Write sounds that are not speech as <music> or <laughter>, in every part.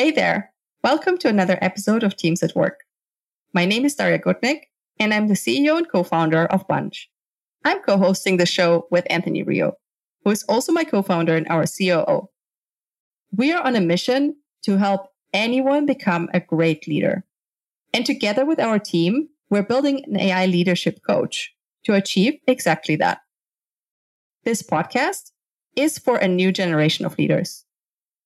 Hey there. Welcome to another episode of Teams at Work. My name is Darja Gutnick, and I'm the CEO and co-founder of Bunch. I'm co-hosting the show with Anthony Rio, who is also my co-founder and our COO. We are on a mission to help anyone become a great leader. And together with our team, we're building an AI leadership coach to achieve exactly that. This podcast is for a new generation of leaders.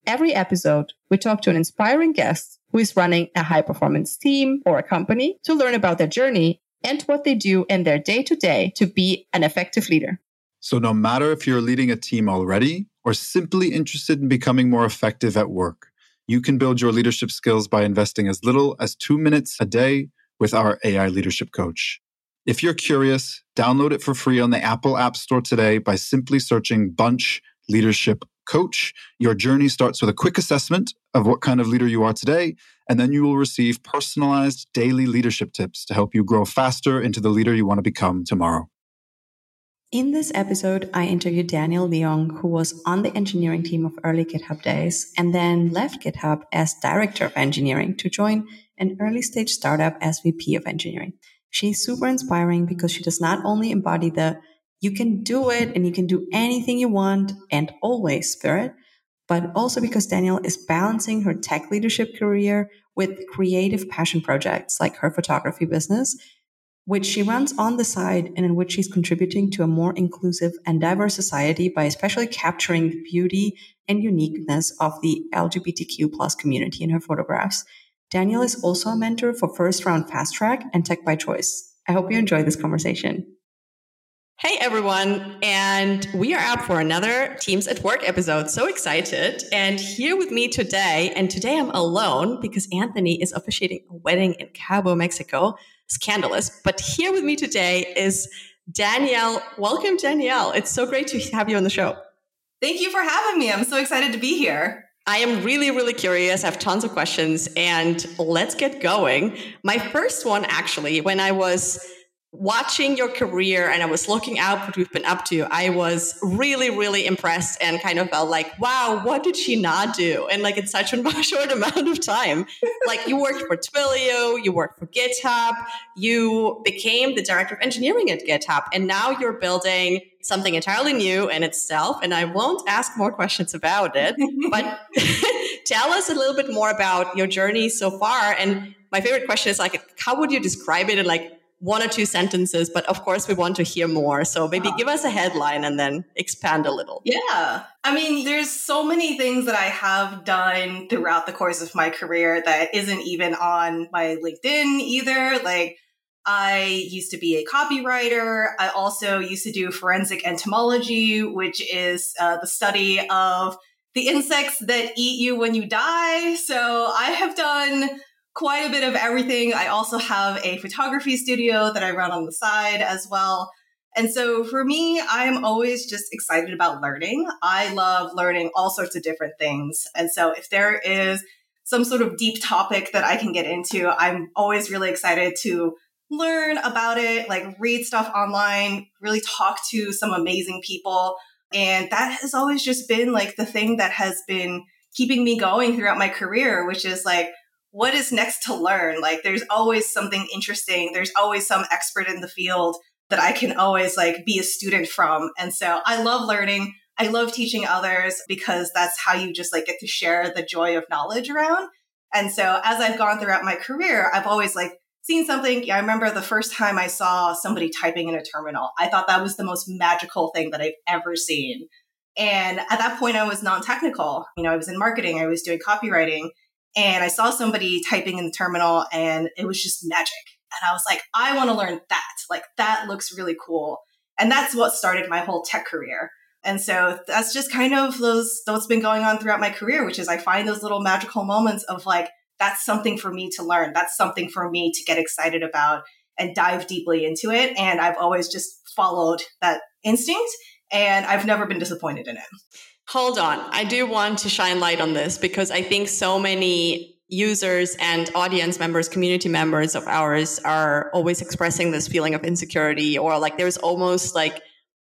Every episode, we talk to an inspiring guest who is running a high performance team or a company to learn about their journey and what they do in their day to day to be an effective leader. So, no matter if you're leading a team already or simply interested in becoming more effective at work, you can build your leadership skills by investing as little as two minutes a day with our AI leadership coach. If you're curious, download it for free on the Apple App Store today by simply searching Bunch Leadership Coach. Your journey starts with a quick assessment of what kind of leader you are today, and then you will receive personalized daily leadership tips to help you grow faster into the leader you want to become tomorrow. In this episode, I interviewed Danielle Leong, who was on the engineering team of early GitHub days and then left GitHub as director of engineering to join an early stage startup as VP of engineering. She's super inspiring because she does not only embody the you can do it and you can do anything you want and always spirit, but also because Danielle is balancing her tech leadership career with creative passion projects like her photography business, which she runs on the side and in which she's contributing to a more inclusive and diverse society by especially capturing the beauty and uniqueness of the LGBTQ plus community in her photographs. Danielle is also a mentor for First Round Fast Track and Tech by Choice. I hope you enjoy this conversation. Hey everyone, and we are out for another Teams at Work episode. So excited. And here with me today, and today I'm alone because Anthony is officiating a wedding in Cabo, Mexico. Scandalous. But here with me today is Danielle. Welcome, Danielle. It's so great to have you on the show. Thank you for having me. I'm so excited to be here. I am really, really curious. I have tons of questions and let's get going. My first one, actually, when I was watching your career and I was looking out what we've been up to, I was really, really impressed and kind of felt like, wow, what did she not do? And like in such a <laughs> short amount of time. like you worked for Twilio, you worked for GitHub, you became the director of engineering at GitHub, and now you're building something entirely new in itself. And I won't ask more questions about it, <laughs> but <laughs> tell us a little bit more about your journey so far. And my favorite question is like, how would you describe it in like one or two sentences, but of course we want to hear more. So maybe give us a headline and then expand a little. Yeah. I mean, there's so many things that I have done throughout the course of my career that isn't even on my LinkedIn either. Like, I used to be a copywriter. I also used to do forensic entomology, which is uh, the study of the insects that eat you when you die. So I have done quite a bit of everything. I also have a photography studio that I run on the side as well. And so for me, I'm always just excited about learning. I love learning all sorts of different things. And so if there is some sort of deep topic that I can get into, I'm always really excited to learn about it, like read stuff online, really talk to some amazing people. And that has always just been like the thing that has been keeping me going throughout my career, which is like, what is next to learn? Like there's always something interesting. There's always some expert in the field that I can always like be a student from. And so I love learning. I love teaching others because that's how you just like get to share the joy of knowledge around. And so as I've gone throughout my career, I've always like seen something. Yeah, I remember the first time I saw somebody typing in a terminal. I thought that was the most magical thing that I've ever seen. And at that point, I was non technical. You know, I was in marketing, I was doing copywriting and I saw somebody typing in the terminal and it was just magic. And I was like, I want to learn that. Like, that looks really cool. And that's what started my whole tech career. And so that's just kind of those, what's been going on throughout my career, which is I find those little magical moments of like, that's something for me to learn. That's something for me to get excited about and dive deeply into it. And I've always just followed that instinct and I've never been disappointed in it. Hold on. I do want to shine light on this because I think so many users and audience members, community members of ours are always expressing this feeling of insecurity or like there's almost like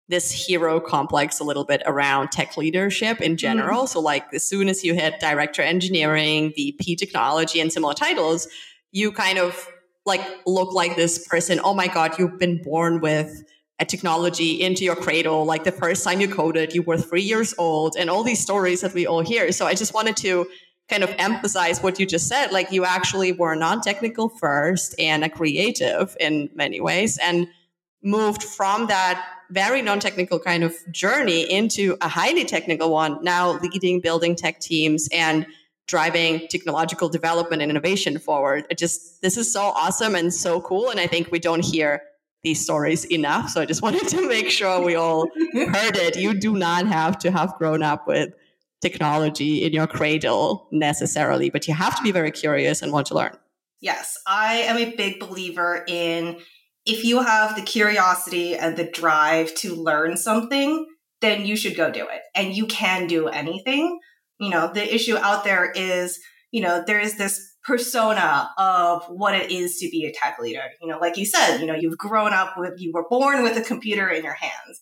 this hero complex a little bit around tech leadership in general. Mm. So, like, as soon as you hit director engineering, VP technology, and similar titles, you kind of like look like this person. Oh my God, you've been born with a technology into your cradle. Like the first time you coded, you were three years old, and all these stories that we all hear. So, I just wanted to kind of emphasize what you just said. Like, you actually were non technical first and a creative in many ways. And moved from that very non-technical kind of journey into a highly technical one now leading building tech teams and driving technological development and innovation forward it just this is so awesome and so cool and i think we don't hear these stories enough so i just <laughs> wanted to make sure we all heard it you do not have to have grown up with technology in your cradle necessarily but you have to be very curious and want to learn yes i am a big believer in if you have the curiosity and the drive to learn something, then you should go do it. And you can do anything. You know, the issue out there is, you know, there is this persona of what it is to be a tech leader. You know, like you said, you know, you've grown up with, you were born with a computer in your hands.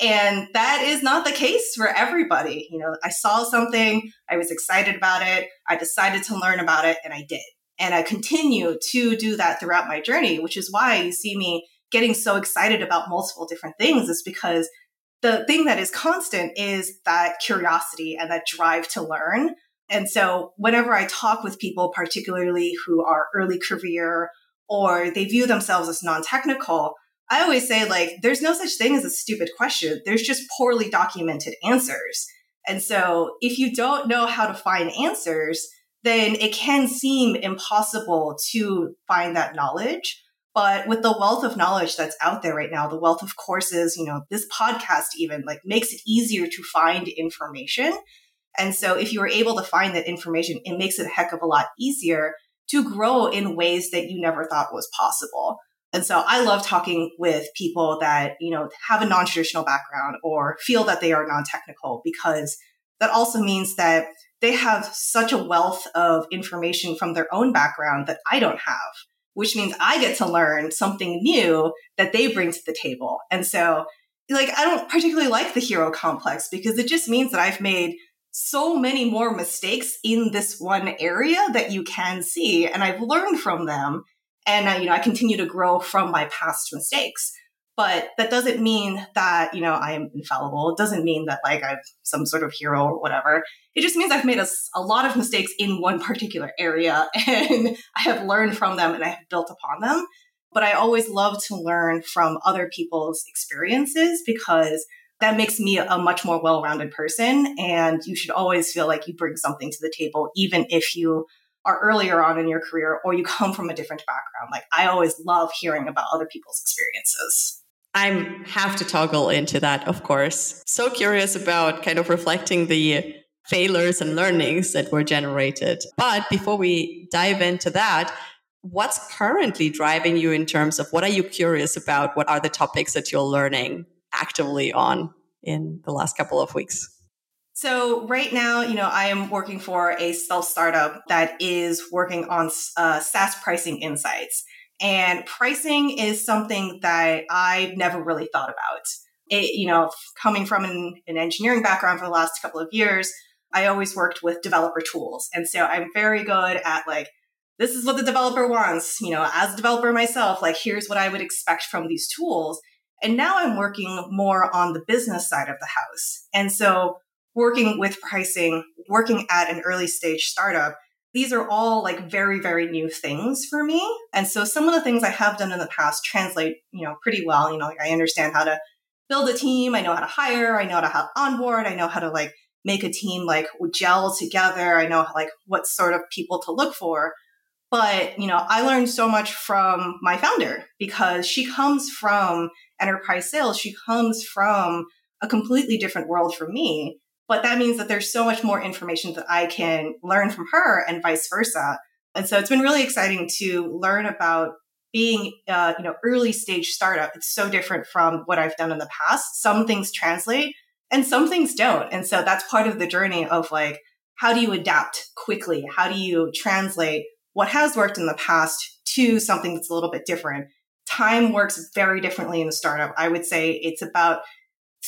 And that is not the case for everybody. You know, I saw something, I was excited about it, I decided to learn about it, and I did. And I continue to do that throughout my journey, which is why you see me getting so excited about multiple different things, is because the thing that is constant is that curiosity and that drive to learn. And so whenever I talk with people, particularly who are early career or they view themselves as non technical, I always say, like, there's no such thing as a stupid question. There's just poorly documented answers. And so if you don't know how to find answers, then it can seem impossible to find that knowledge. But with the wealth of knowledge that's out there right now, the wealth of courses, you know, this podcast even like makes it easier to find information. And so if you are able to find that information, it makes it a heck of a lot easier to grow in ways that you never thought was possible. And so I love talking with people that, you know, have a non-traditional background or feel that they are non-technical because that also means that they have such a wealth of information from their own background that I don't have, which means I get to learn something new that they bring to the table. And so, like, I don't particularly like the hero complex because it just means that I've made so many more mistakes in this one area that you can see, and I've learned from them. And I, you know, I continue to grow from my past mistakes. But that doesn't mean that, you know, I am infallible. It doesn't mean that like I'm some sort of hero or whatever. It just means I've made a, a lot of mistakes in one <laughs> particular area <laughs> and I have learned from them and I have built upon them. But I always love to learn from other people's experiences because that makes me a much more well-rounded person. And you should always feel like you bring something to the table, even if you are earlier on in your career or you <laughs> come from a different background. Like I always love hearing about other people's experiences. I have to toggle into that, of course. So curious about kind of reflecting the failures and learnings that were generated. But before we dive into that, what's currently driving you in terms of what are you curious about? What are the topics that you're learning actively on in the last couple of weeks? So right now, you know, I am working for a SaaS startup that is working on uh, SaaS pricing insights. And pricing is something that I've never really thought about. It, you know, coming from an, an engineering background for the last couple of years, I always worked with developer tools. And so I'm very good at like, this is what the developer wants. You know, as a developer myself, like, here's what I would expect from these tools. And now I'm working more on the business side of the house. And so working with pricing, working at an early stage startup, these are all like very, very new things for me. And so some of the things I have done in the past translate, you know, pretty well. You know, like I understand how to build a team. I know how to hire. I know how to have onboard. I know how to like make a team like gel together. I know like what sort of people to look for. But, you know, I learned so much from my founder because she comes from enterprise sales. She comes from a completely different world from me. But that means that there's so much more information that I can learn from her and vice versa. And so it's been really exciting to learn about being, uh, you know, early stage startup. It's so different from what I've done in the past. Some things translate and some things don't. And so that's part of the journey of like, how do you adapt quickly? How do you translate what has worked in the past to something that's a little bit different? Time works very differently in a startup. I would say it's about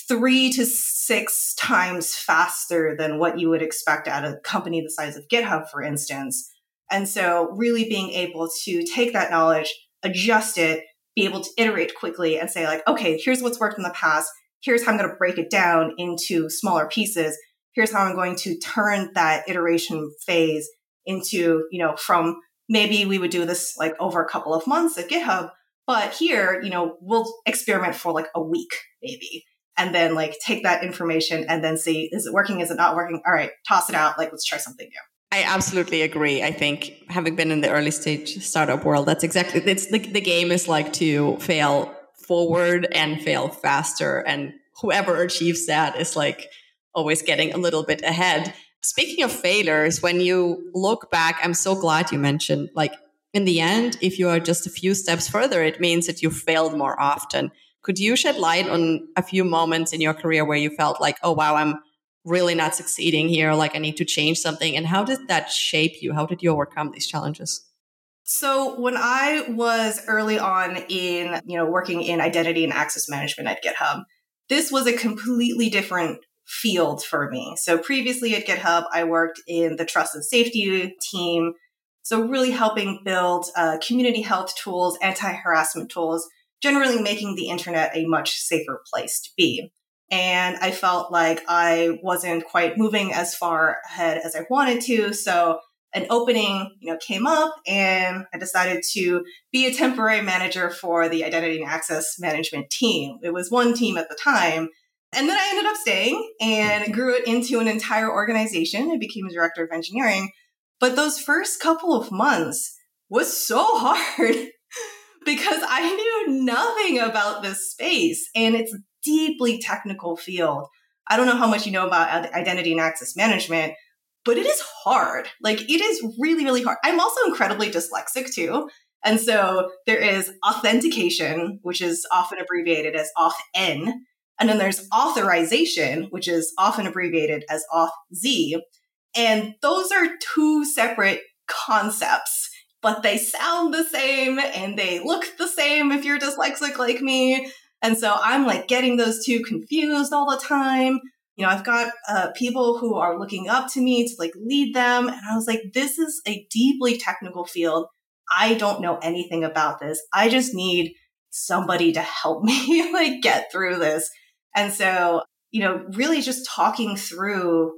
three to six times faster than what you would expect at a company the size of GitHub, for instance. And so, really being able to take that knowledge, adjust it, be able to iterate quickly and say, like, okay, here's what's worked in the past. Here's how I'm going to break it down into smaller pieces. Here's how I'm going to turn that iteration phase into, you know, from maybe we would do this like over a couple of months at GitHub, but here, you know, we'll experiment for like a week, maybe and then like take that information and then see is it working is it not working all right toss it out like let's try something new I absolutely agree. I think having been in the early stage startup world, that's exactly it's the, the game is like to fail forward and fail faster. And whoever achieves that is like always getting a little bit ahead. Speaking of failures, when you look back, I'm so glad you mentioned like in the end, if you are just a few steps further, it means that you failed more often. Could you shed light on a few moments in your career where you felt like, oh, wow, I'm really not succeeding here? Like, I need to change something. And how did that shape you? How did you overcome these challenges? So when I was early on in, you know, working in identity and access management at GitHub, this was a completely different field for me. So previously at GitHub, I worked in the trust and safety team. So really helping build uh, community health tools, anti-harassment tools generally making the internet a much safer place to be. And I felt like I wasn't quite moving as far ahead as I wanted to. So an opening, you know, came up and I decided to be a temporary manager for the identity and access management team. It was one team at the time. And then I ended up staying and grew it into an entire organization. I became a director of engineering. But those first couple of months was so <laughs> hard because I knew nothing about this space and it's a deeply technical field. I don't know how much you know about identity and access management, but it is hard. Like it is really, really hard. I'm also incredibly dyslexic too. And so there is authentication, which is often abbreviated as auth-n. And then there's authorization, which is often abbreviated as auth-z. And those are two separate concepts but they sound the same and they look the same if you're dyslexic like me. And so I'm like getting those two confused all the time. You know, I've got uh, people who are looking up to me to like lead them. And I was like, this is a deeply technical field. I don't know anything about this. I just need somebody to help <laughs> me like get through this. And so, you know, really just talking through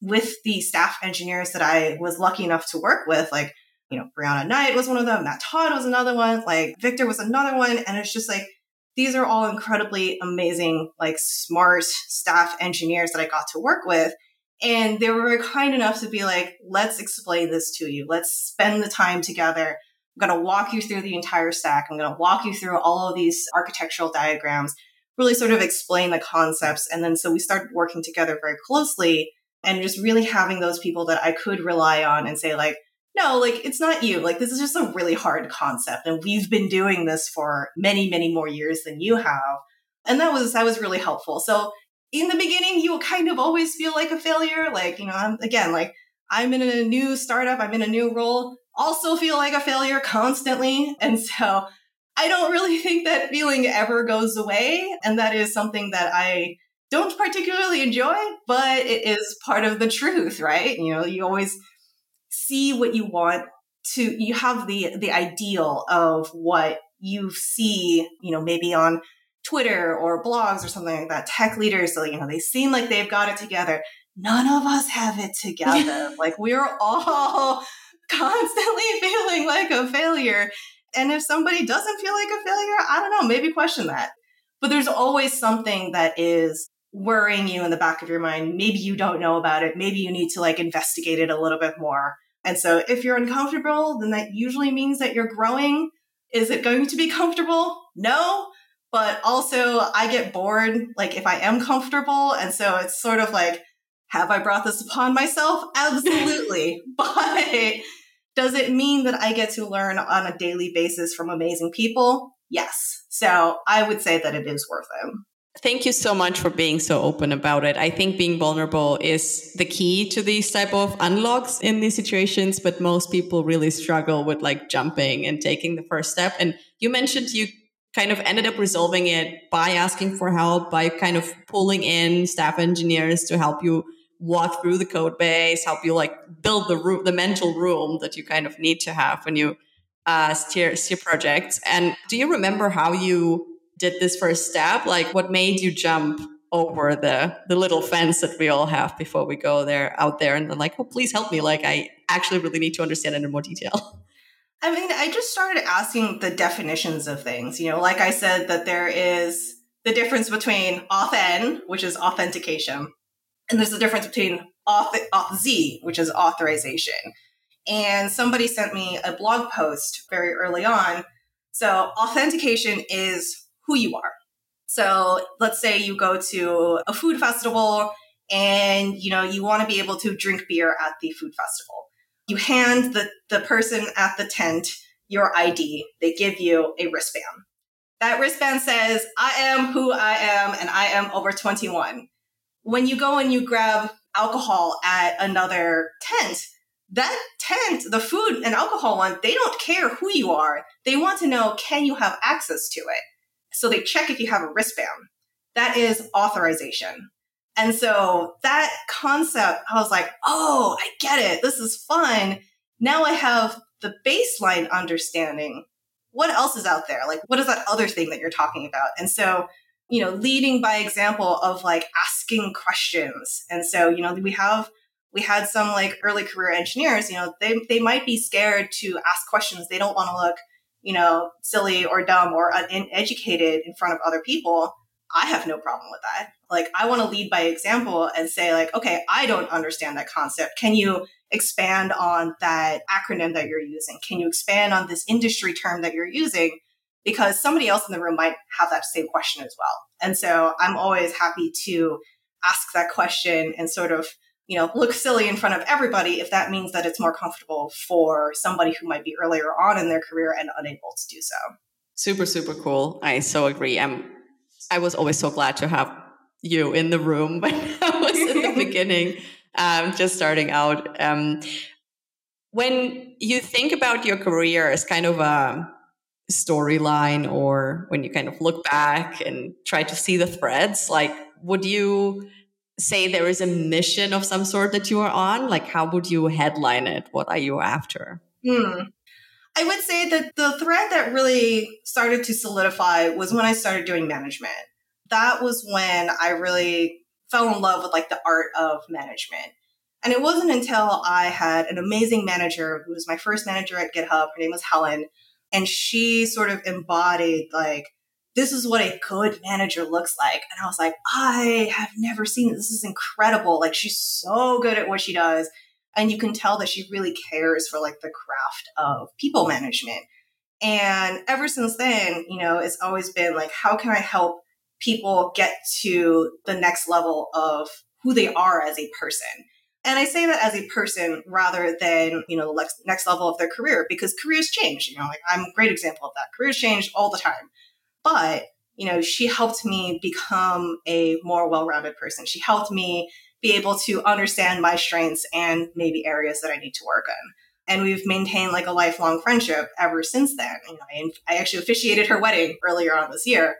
with the staff engineers that I was lucky enough to work with, like, you know, Brianna Knight was one of them, Matt Todd was another one, like Victor was another one. And it's just like, these are all incredibly amazing, like smart staff engineers that I got to work with. And they were kind enough to be like, let's explain this to you. Let's spend the time together. I'm going to walk you through the entire stack. I'm going to walk you through all of these architectural diagrams, really sort of explain the concepts. And then so we started working together very closely and just really having those people that I could rely on and say, like, no, like it's not you. Like this is just a really hard concept. And we've been doing this for many, many more years than you have. And that was, that was really helpful. So in the beginning, you will kind of always feel like a failure. Like, you know, I'm again, like I'm in a new startup, I'm in a new role, also feel like a failure constantly. And so I don't really <laughs> think that feeling ever goes away. And that is something that I don't particularly enjoy, but it is part of the truth, right? You know, you always see what you want to you have the the ideal of what you see you know maybe on twitter or blogs or something like that tech leaders so you know they seem like they've got it together none of us have it together <laughs> like we're all <laughs> constantly feeling like a failure and if somebody doesn't feel like a failure i don't know maybe question that but there's always something that is worrying you in the back of your mind. Maybe you don't know about it. Maybe you need to like investigate it a little bit more. And so if you're uncomfortable, then that usually means that you're growing. Is it going to be comfortable? No. But also, I get bored, like if I am comfortable. And so it's sort of like, have I brought this upon myself? <laughs> Absolutely. but does it mean that I get to learn on a daily basis from amazing people? Yes. So I would say that it is worth it. Thank you so much for being so open about it. I think being vulnerable is the key to these type of unlocks in these situations, but most people really struggle with like jumping and taking the first step. And you mentioned you kind of ended up resolving it by asking for help, by kind of pulling in staff engineers to help you walk through the code base, help you like build the room, the mental room that you kind of need to have when you uh, steer steer projects. And do you remember how you did this first step? Like, what made you jump over the the little fence that we all have before we go there out there and then like, oh, please help me. Like, I actually really need to understand it in more detail. <laughs> I mean, I just started asking the definitions of things. You know, like I said, that there is the difference between auth which is authentication, and there's a difference between auth, auth Z, which is authorization. And somebody sent me a blog post very early on. So authentication is who you are. So let's say you go to a food festival and you know you want to be able to drink beer at the food festival. You hand the, the person at the tent your ID. They give you a wristband. That wristband says, I am who I am and I am over 21 when you go and you grab alcohol at another tent, that tent, the food and alcohol one, they don't care who you are. They want to know, can you have access to it? So they check if you have a wristband. That is authorization. And so that concept, I was like, oh, I get it. This is fun. Now I have the baseline understanding. What else is out there? Like, what is that other thing that you're talking about? And so you know, leading by example of like asking questions. And so, you know, we have we had some like early career engineers, you know, they they might be scared to ask questions. They don't want to look, you know, silly or dumb or uneducated in front of other people. I have no problem with that. Like I want to lead by example and say like, okay, I don't understand that concept. Can you expand on that acronym that you're using? Can you expand on this industry term that you're using? Because somebody else in the room might have that same question as well. And so I'm always happy to ask that question and sort of, you know, look silly in front of everybody if that means that it's more comfortable for somebody who might be earlier on in their career and unable to do so. Super, super cool. I so agree. I'm I was always so glad to have you in the room <laughs> when I was in the <laughs> beginning, um, just starting out. Um, when you think about your career as kind of a storyline or when you kind of look back and try to see the threads like would you say there is a mission of some sort that you are on? Like how would you headline it? What are you after? Hmm. i would say that the thread that really started to solidify was when i started doing management. That was when i really fell in love with like the art of management. And it wasn't until i had an amazing manager who was my first manager at github. Her name was helen and she sort of embodied like, this is what a good manager looks like. And I was like, I have never seen this. This is incredible. Like she's so good at what she does. And you can tell that she really cares for like the craft of people management. And ever since then, you know, it's always been like, how can I help people get to the next level of who they are as a person? And I say that as a person rather than, you know, the next level of their career because careers change. You know, like I'm a great example of that. Careers change all the time. But, you know, she helped me become a more well rounded person. She helped me be able to understand my strengths and maybe areas that I need to work on. And we've maintained like a lifelong friendship ever since then. You know, I, I actually officiated her wedding earlier on this year.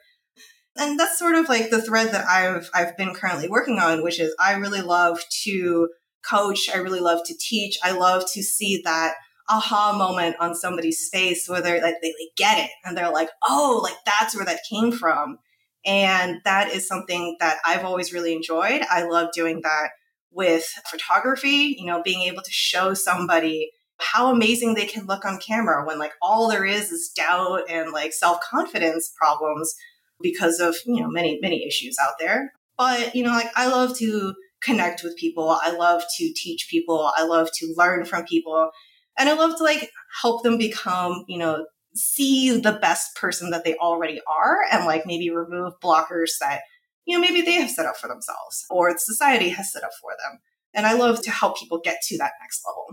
And that's sort of like the thread that I've I've been currently working on, which is I really love to coach. I really love to teach. I love to see that aha moment on somebody's face where they're like, they, they get it and they're like, oh, like that's where that came from. And that is something that I've always really enjoyed. I love doing that with photography, you know, being able to show somebody how amazing they can look on camera when like all there is is doubt and like self-confidence problems because of, you know, many, many issues out there. But, you know, like I love to connect with people. I love to teach people. I love to learn from people. And I love to like help them become, you know, see the best person that they already are and like maybe remove blockers that, you know, maybe they have set up for themselves or society has set up for them. And I love to help people get to that next level.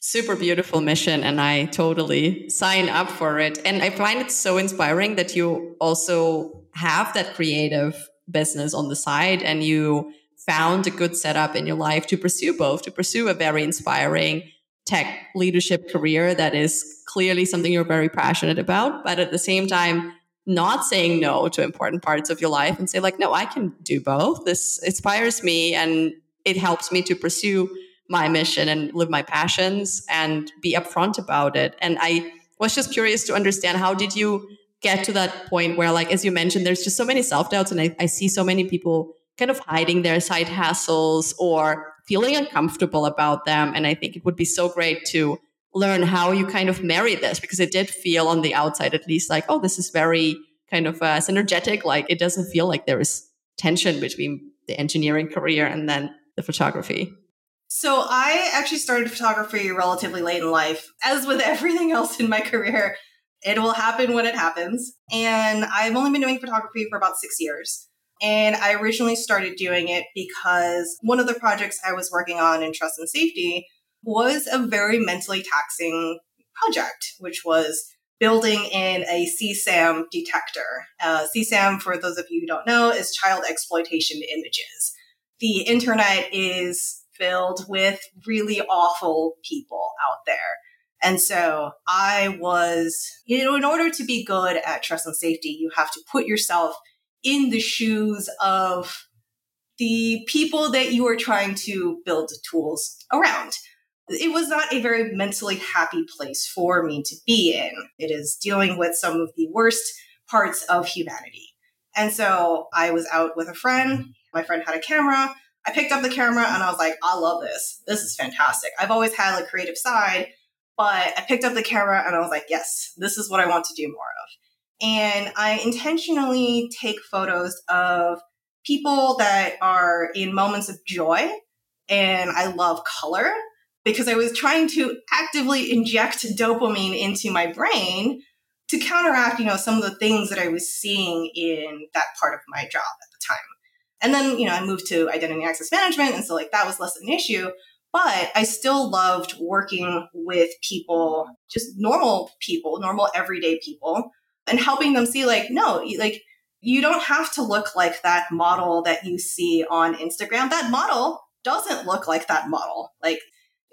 Super beautiful mission, and I totally sign up for it. And I find it so inspiring that you also have that creative business on the side and you found a good setup in your life to pursue both, to pursue a very inspiring tech leadership career that is clearly something you're very passionate about, but at the same time, not saying no to important parts of your life and say like no i can do both. This inspires me and it helps me to pursue my mission and live my passions and be upfront about it. And i was just curious to understand how did you get to that point where like as you mentioned there's just so many self-doubts and I, I see so many people kind of hiding their side hassles or feeling uncomfortable about them. And i think it would be so great to learn how you kind of marry this because it did feel on the outside at least like oh this is very kind of uh, synergetic. Like it doesn't feel like there is tension between the engineering career and then the photography. So i actually started photography relatively late in life. As with <laughs> everything else in my career it will happen when it happens. And i've only been doing photography for about six years and I originally started doing it because one of the projects I was working on in trust and safety was a very mentally taxing project, which was building in a CSAM detector. Uh, CSAM, for those of you who don't know, is child exploitation images. The internet is filled with really awful people out there. And so I was, you know, in order to be good at trust and safety, you have to put yourself in the shoes of the people that you are trying to build tools around it was not a very mentally happy place for me to be in. It is dealing with some of the worst parts of humanity. And so I was out with a friend. My friend had a camera. I picked up the camera and I was like, I love this. This is fantastic. I've always had a creative side, but I picked up the camera and I was like, yes, this is what I want to do more of. And I intentionally take photos of people that are in moments of joy. And I love color because I was trying to actively inject dopamine into my brain to counteract, you know, some of the things that I was seeing in that part of my job at the time. And then, you know, I moved to identity and access management. And so, like, that was less of an issue. But I still loved working with people, just normal people, normal everyday people, and helping them see, like, no, like, you don't have to look like that model that you see on Instagram. That model doesn't look like that model. Like,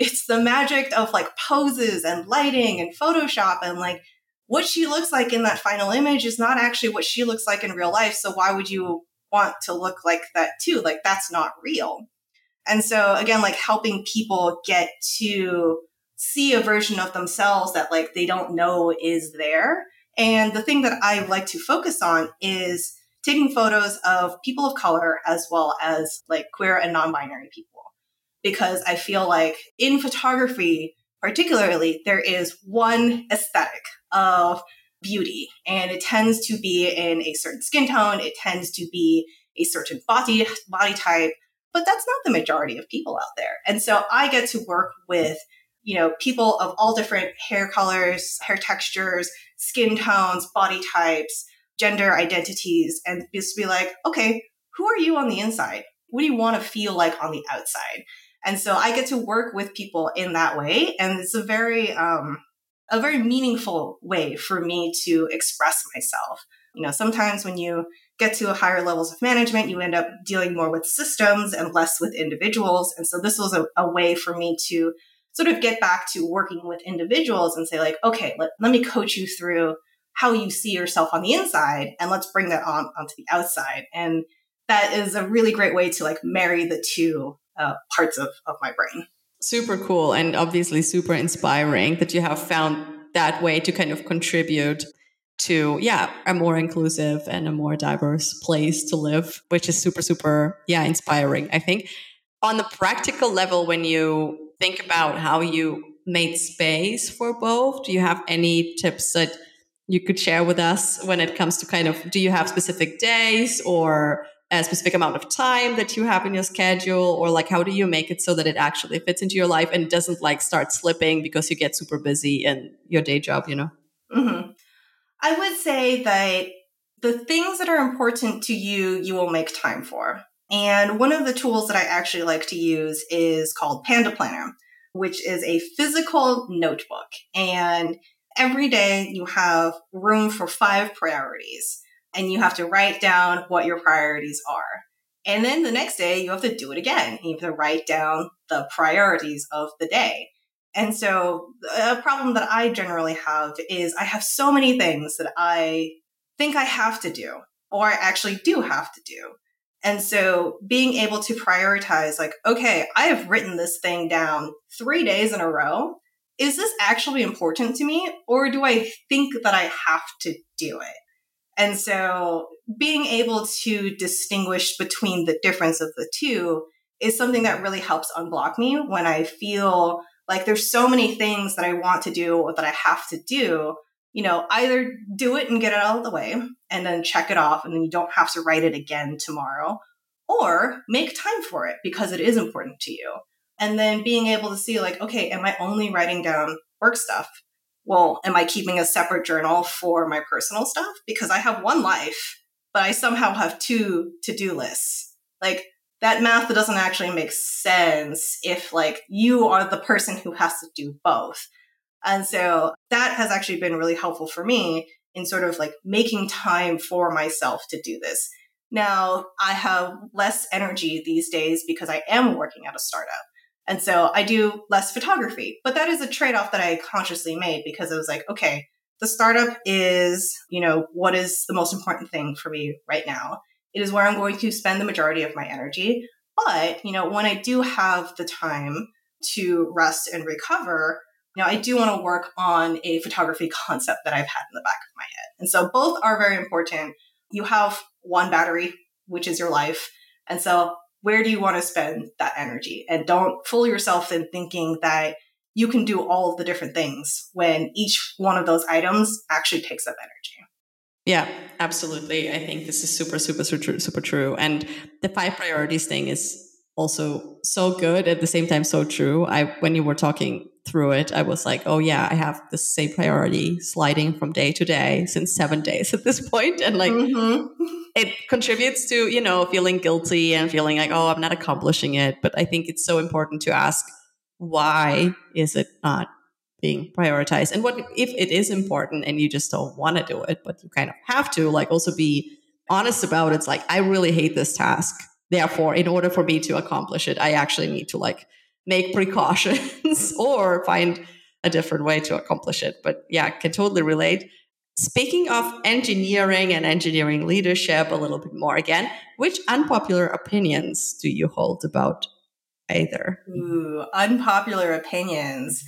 it's the magic of like poses and lighting and Photoshop and like what she looks like in that final image is not actually what she looks like in real life. So why would you want to look like that too? Like that's not real. And so again, like helping people get to see a version of themselves that like they don't know is there. And the thing that I like to focus on is taking photos of people of color as well as like queer and non-binary people because I feel like in photography, particularly, there is one aesthetic of beauty, and it tends to be in a certain skin tone, it tends to be a certain body body type, but that's not the majority of people out there. And so I get to work with you know people of all different hair colors, hair textures, skin tones, body types, gender identities, and just be like, okay, who are you on the inside? What do you want to feel like on the outside? And so I get to work with people in that way. And it's a very, um, a very meaningful way for me to express myself. You know, sometimes when you get to higher levels of management, you end up dealing more with systems and less with individuals. And so this was a, a way for me to sort of get back to working with individuals and say, like, okay, let, let me coach you through how you see yourself on the inside and let's bring that on onto the outside. And that is a really great way to like marry the two uh, parts of, of my brain. Super cool and obviously super inspiring that you have found that way to kind of contribute to yeah a more inclusive and a more diverse place to live which is super super yeah inspiring i think on the practical level when you think about how you made space for both? Do you have any tips that you could share with us when it comes to kind of do you have specific days or a specific amount of time that you have in your schedule? Or like how do you make it so that it actually fits into your life and doesn't like start slipping because you get super busy in your day job you know? Mm-hmm. i would say that the things that are important to you you will make time for and one of the tools that i actually like to use is called panda planner which is a physical notebook and every day you have room for five priorities and you have to write down what your priorities are. And then the next day, you have to do it again. You have to write down the priorities of the day. And so, a problem that I generally have is I have so many things that I think I have to do or I actually do have to do. And so being able to prioritize, like, okay, I have written this thing down three days in a row. Is this actually important to me? Or do I think that I have to do it? And so being able to distinguish between the difference of the two is something that really helps unblock me when I feel like there's so many things that I want to do or that I have to do. You know, either do it and get it out of the way and then check it off and then you don't have to write it again tomorrow, or make time for it because it is important to you. And then being able to see, like, okay, am I only writing down work stuff? Well, am I keeping a separate journal for my personal stuff? Because I have one life, but I somehow have two to do lists. Like, that math doesn't actually make sense if like you are the person who has to do both. And so that has actually been really helpful for me in sort of like making time for myself to do this. Now I have less energy these days because I am working at a startup. And so I do less photography, but that is a trade off that I consciously made because it was like, okay, the startup is, you know, what is the most important thing for me right now? It is where I'm going to spend the majority of my energy. But, you know, when I do have the time to rest and recover, know, I do want to work on a photography concept that I've had in the back of my head. And so both are very important. You have one battery, which is your life. And so where do you want to spend that energy? And don't fool yourself in thinking that you can do all of the different things when each one of those items actually takes up energy. Yeah, absolutely. I think this is super, super, super, super true. And the five priorities thing is also so good at the same time so true. I when you were talking through it, I was like, oh yeah, I have the same priority sliding from day to day since seven days at this point. and like mm-hmm. it contributes to you know feeling guilty and feeling like oh I'm not accomplishing it. But I think it's so important to ask why is it not being prioritized and what if it is important and you just don't want to do it but you kind of have to like also be honest about it. it's like i really hate this task therefore in order for me to accomplish it i actually need to like make precautions <laughs> or find a different way to accomplish it but yeah can totally relate speaking of engineering and engineering leadership a little bit more again which unpopular opinions do you hold about either Ooh, unpopular opinions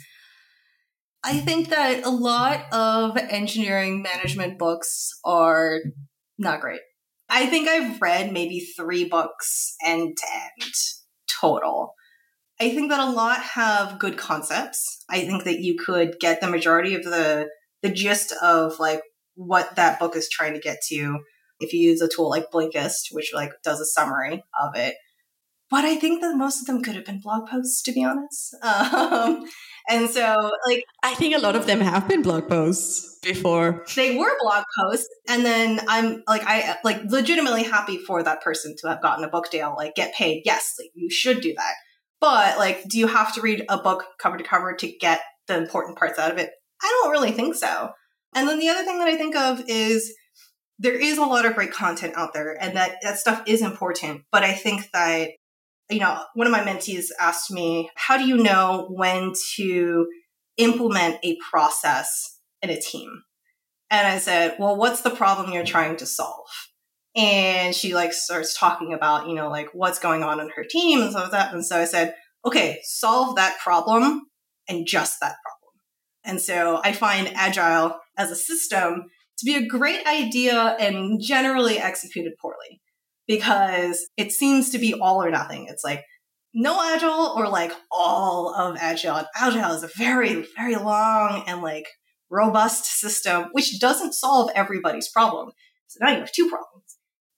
I think that a lot of engineering management books are not great. I think I've read maybe three books end to end total. I think that a lot have good concepts. I think that you could get the majority of the the gist of like what that book is trying to get to if you use a tool like Blinkist, which like does a summary of it. But I think that most of them could have been blog posts, to be honest. <laughs> Um, and so, like, I think a lot of them have been blog posts before. They were blog posts, and then I'm like, I like legitimately happy for that person to have gotten a book deal, like get paid. Yes, like you should do that. But like, do you have to read a book cover to cover to get the important parts out of it? I don't really think so. And then the other thing that I think of is there is a lot of great content out there, and that that stuff is important. But I think that you know, one of my mentees asked me, how do you know when to implement a process in a team? And I said, well, what's the problem you're trying to solve? And she like starts talking about, you know, like what's going on in her team and stuff like that. And so I said, okay, solve that problem and just that problem. And so I find agile as a system to be a great idea and generally executed poorly because it seems to be all or nothing. It's like no agile or like all of agile. and Agile is a very, very long and like robust system, which doesn't solve everybody's problem. So now you have two problems.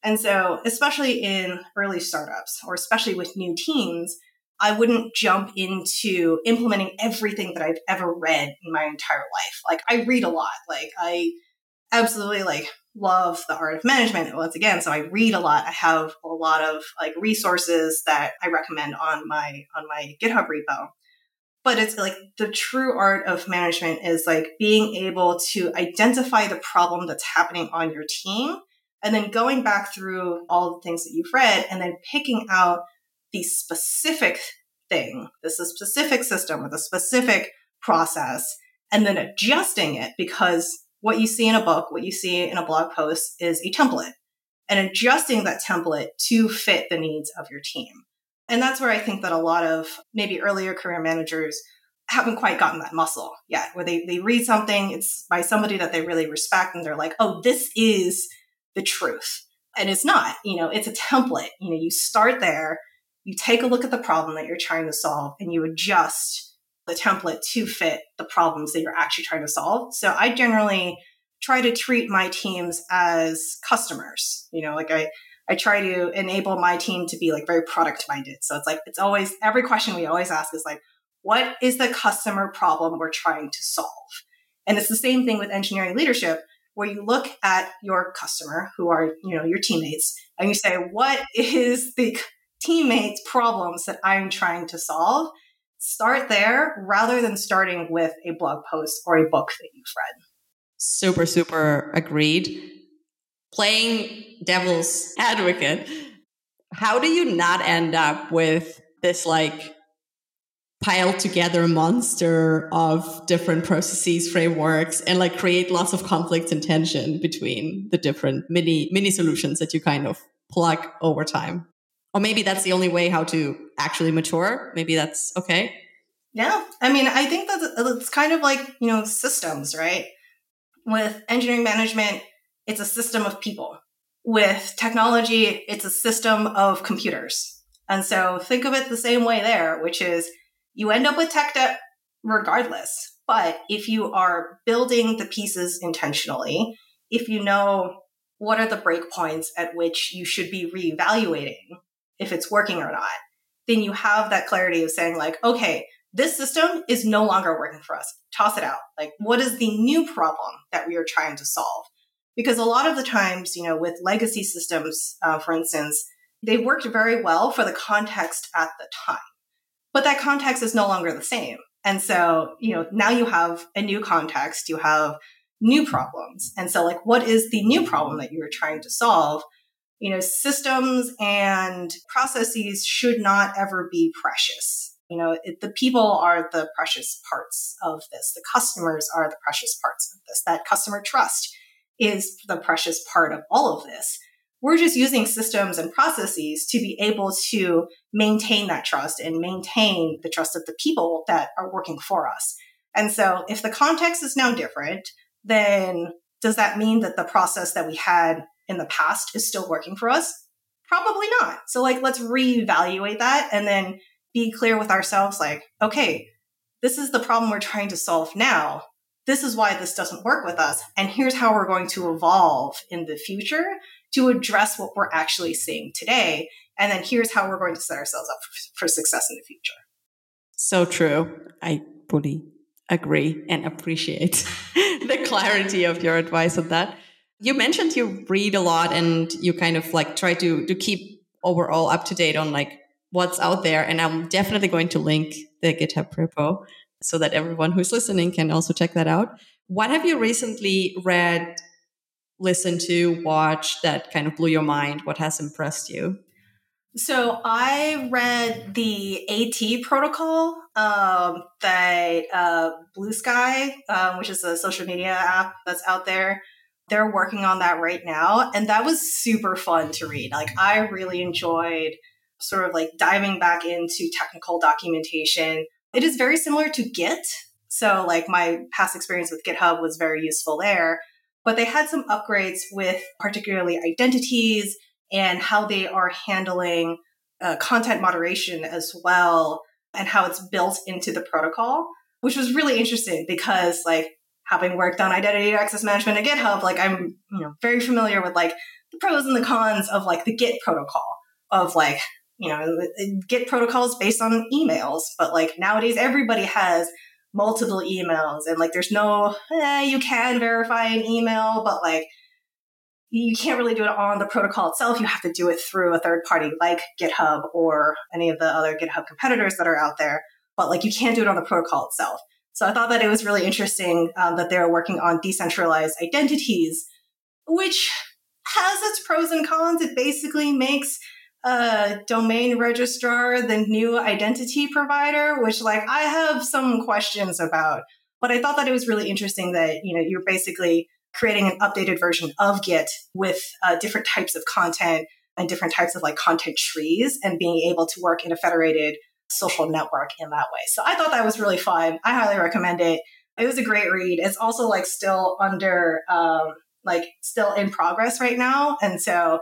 And so, especially in early startups or especially with new teams, I wouldn't jump into implementing everything that I've ever read in my entire life. Like I read a lot. Like I absolutely like love the art of management once again so i read a lot i have a lot of like resources that i recommend on my on my github repo but it's like the true art of management is like being able to identify the problem that's happening on your team and then going back through all the things that you've read and then picking out the specific thing this is specific system or the specific process and then adjusting it because what you see in a book, what you see in a blog post is a template and adjusting that template to fit the needs of your team. And that's where I think that a lot of maybe earlier career managers haven't quite gotten that muscle yet, where they, they read something, it's by somebody that they really respect, and they're like, oh, this is the truth. And it's not, you know, it's a template. You know, you start there, you take a look at the problem that you're trying to solve, and you adjust the template to fit the problems that you're actually trying to solve. So I generally try to treat my teams as customers. You know, like I, I try to enable my team to be like very product minded. So it's like, it's always, every question we always ask is like, what is the customer problem we're trying to solve? And it's the same thing with engineering leadership, where you look at your customer, who are, you know, your teammates, and you say, what is the teammates' problems that I'm trying to solve? Start there rather than starting with a blog post or a book that you've read. Super, super agreed. Playing devil's advocate, how do you not end up with this like piled together monster of different processes, frameworks, and like create lots of conflicts and tension between the different mini mini solutions that you kind of plug over time. Or maybe that's the only way how to actually mature. Maybe that's okay. Yeah. I mean, I think that it's kind of like, you know, systems, right? With engineering management, it's a system of people. With technology, it's a system of computers. And so think of it the same way there, which is you end up with tech debt regardless. But if you are building the pieces intentionally, if you know what are the breakpoints at which you should be reevaluating if it's working or not, then you have that clarity of saying, like, okay, this system is no longer working for us. Toss it out. Like, what is the new problem that we are trying to solve? Because a lot of the times, you know, with legacy systems, uh, for instance, they worked very well for the context at the time but that context is no longer the same. And so, you know, now you have a new context, you have new problems. And so, like, what is the new problem that you are trying to solve? You know, systems and processes should not ever be precious. You know, it, the people are the precious parts of this. The customers are the precious parts of this. That customer trust is the precious part of all of this. We're just using systems and processes to be able to maintain that trust and maintain the trust of the people that are working for us. And so if the context is now different, then does that mean that the process that we had in the past is still working for us? Probably not. So like let's reevaluate that and then be clear with ourselves like, okay, this is the problem we're trying to solve now. This is why this doesn't work with us. And here's how we're going to evolve in the future to address what we're actually seeing today. And then here's how we're going to set ourselves up for, for success in the future. So true. I fully agree and appreciate <laughs> the clarity of your advice on that. You mentioned you read a lot and you kind of like try to to keep overall up to date on like what's out there. And I'm definitely going to link the GitHub repo so that everyone who's listening can also check that out. What have you recently read listened to, watched that kind of blew your mind? What has impressed you? So I read the AT protocol um, that uh, Bluesky, um, which is a social media app that's out there, they're working on that right now, and that was super fun to read. Like I really enjoyed sort of like diving back into technical documentation. It is very similar to Git, so like my past experience with GitHub was very useful there but they had some upgrades with particularly identities and how they are handling uh, content moderation as well and how it's built into the protocol, which was really interesting because like having worked on identity access management at GitHub, like I'm, you know, very familiar with like the pros and the cons of like the Git protocol of like, you know, Git protocols based on emails, but like nowadays everybody has multiple emails and like there's no eh, you can verify an email but like you can't really do it on the protocol itself. You have to do it through a third party like github or any of the other github competitors that are out there but like you can't do it on the protocol itself. So i thought that it was really interesting um, that they're working on decentralized identities which has its pros and cons. It basically makes uh, domain registrar the new identity provider, which like I have some questions about But I thought that it was really interesting that, you know, you're basically creating an updated version of Git with uh, different types of content and different types of like content trees and being able to work in a federated social network in that way. So I thought that was really fun. I highly recommend it. It was a great read. It's also like still under, um, like still in progress right now. And so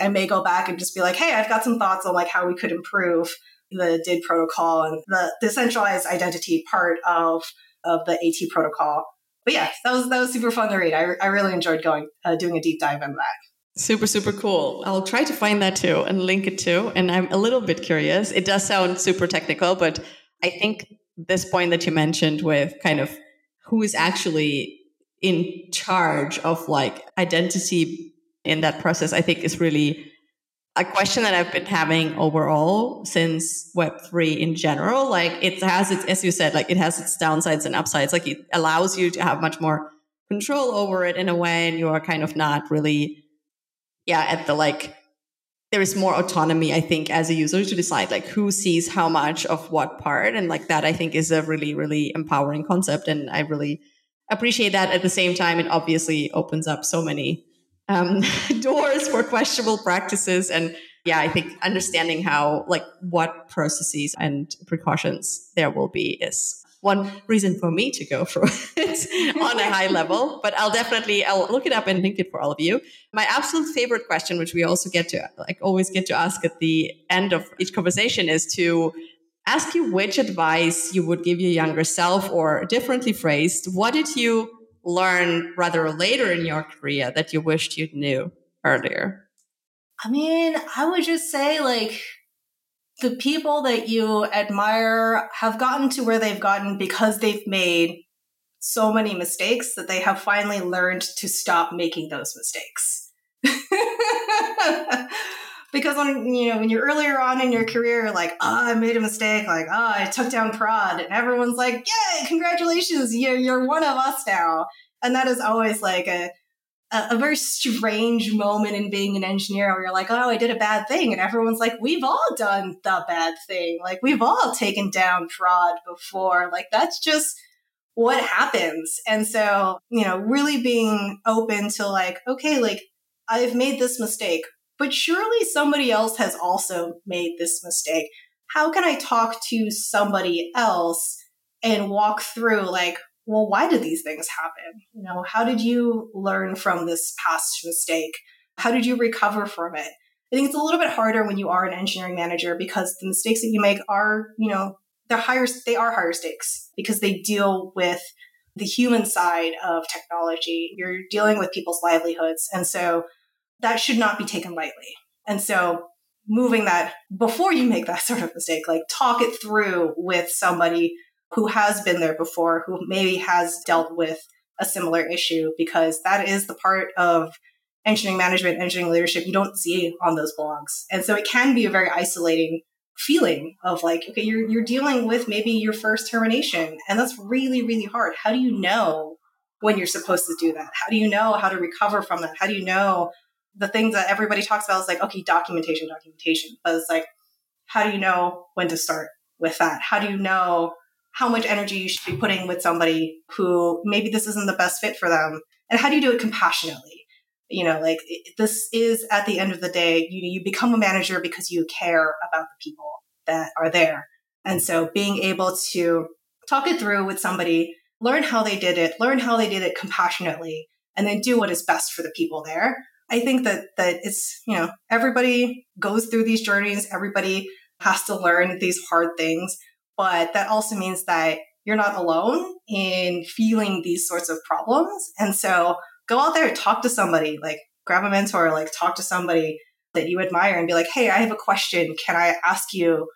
I may go back and just be like, hey, I've got some thoughts on like how we could improve the DID protocol and the decentralized identity part of of the AT protocol. But yeah, that was that was super fun to read. I, I really enjoyed going uh, doing a deep dive into that. Super, super cool. I'll try to find that too and link it too. And I'm a little bit curious. It does sound super technical, but I think this point that you mentioned with kind of who is actually in charge of like identity in that process, I think is really a question that I've been having overall since Web3 in general. Like it has its, as you said, like it has its downsides and upsides. Like it allows you to have much more control over it in a way, and you are kind of not really, yeah, at the like, there is more autonomy, I think, as a user to decide like who sees how much of what part. And like that, I think is a really, really empowering concept. And I really appreciate that. At the same time, it obviously opens up so many um, <laughs> doors for questionable practices. And yeah, I think understanding how, like, what processes and precautions there will be is one reason for me to go through <laughs> it on a high level. <laughs> But I'll definitely I'll look it up and link it for all of you. My absolute favorite question, which we also get to like always get to ask at the end of each conversation, is to ask you which advice you would give your younger self, or differently phrased, what did you learn rather later in your career that you wished you knew earlier? I mean, I would just say like the people that you admire have gotten to where they've gotten because they've made so many mistakes that they have finally learned to stop making those mistakes. <laughs> because when you know when you're earlier on in your career like oh i made a mistake like oh i took down prod and everyone's like yay congratulations you're, you're one of us now and that is always like a a, very strange moment in being an engineer where you're like, oh, I did a bad thing. And everyone's like, we've all done the bad thing. Like, we've all taken down prod before. Like, that's just what happens. And so, you know, really being open to like, okay, like, I've made this mistake but surely somebody else has also made this mistake. How can I talk to somebody else and walk through, like, well, why did these things happen? You know, how did you learn from this past mistake? How did you recover from it? I think it's a little bit harder when you are an engineering manager because the mistakes that you make are, you know, they're higher, they are higher stakes because they deal with the human side of technology. You're dealing with people's livelihoods. And so that should not be taken lightly. And so moving that before you make that <laughs> sort of mistake, like talk it through with somebody who has been there before, who maybe has dealt with a similar issue, because that is the part of engineering management, engineering leadership you don't see on those blogs. And so it can be a very isolating feeling of like, okay, you're you're dealing with maybe your first termination. And that's really, really hard. How do you know when you're supposed to do that? How do you know how to recover from that? How do you know the things that everybody talks about is like, okay, documentation, documentation. But it's like, how do you know when to start with that? How do you know how much energy you should be putting with somebody who maybe this isn't the best fit for them? And how do you do it compassionately? You know, like this is at the end of the day, you, you become a manager because you care about the people that are there. And so being able to talk it through with somebody, learn how they did it, learn how they did it compassionately, and then do what is best for the people there I think that that it's, you know, everybody goes through these journeys, everybody has to learn these hard things, but that also means that you're not alone in feeling these sorts of problems. And so go out there, talk to somebody, like grab a mentor, like talk to somebody that you admire and be like, "Hey, I have a question. Can I ask you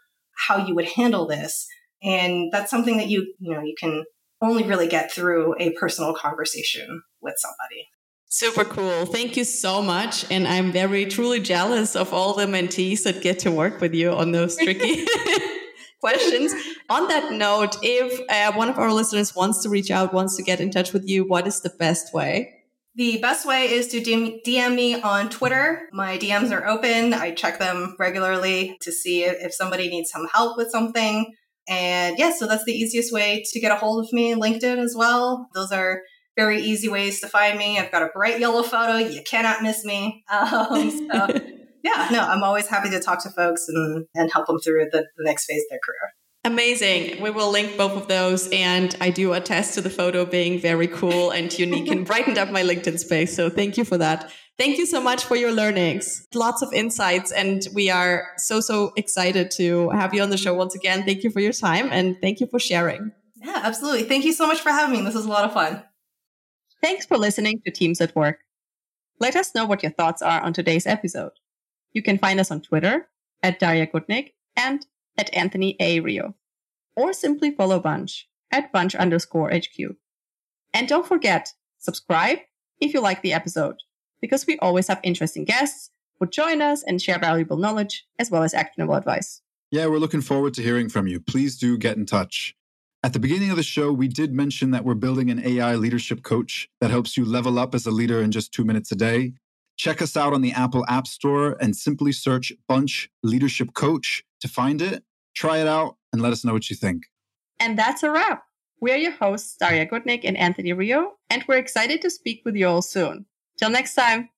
how you would handle this?" And that's something that you, you know, you can only really get through a personal conversation with somebody. Super cool. Thank you so much. And I'm very truly jealous of all the mentees that get to work with you on those tricky <laughs> questions. On that note, if uh, one of our listeners wants to reach out, wants to get in touch with you, what is the best way? The best way is to DM me on Twitter. My DMs are open. I check them regularly to see if somebody needs some help with something. And yeah, so that's the easiest way to get a hold of me. LinkedIn as well. Those are very easy ways to find me. I've got a bright yellow photo. You cannot miss me. <laughs> Um, so <laughs> yeah, no, I'm always happy to talk to folks and, and help them through the, the next phase of their career. Amazing. We will link both of those. And I do attest to the photo being very cool and unique and <laughs> brightened up my LinkedIn space. So thank you for that. Thank you so much for your learnings. Lots of insights. And we are so, so excited to have you on the show once again. Thank you for your time and thank you for sharing. Yeah, absolutely. Thank you so much for having me. This was a lot of fun. Thanks for listening to Teams at Work. Let us know what your thoughts are on today's episode. You can find us on Twitter at Darja Gutnick and at Anthony A. Rio, or simply follow Bunch at Bunch underscore HQ. And don't forget, subscribe if you like the episode, because we always have interesting guests who join us and share valuable knowledge as well as actionable advice. Yeah, we're looking forward to hearing from you. Please do get in touch. At the beginning of the show, we did mention that we're building an AI leadership coach that helps you level up as a leader in just two minutes a day. Check us out on the Apple App Store and simply search Bunch Leadership Coach to find it. Try it out and let us know what you think. And that's a wrap. We are your hosts, Darja Gutnick and Anthony Rio, and we're excited to speak with you all soon. Till next time.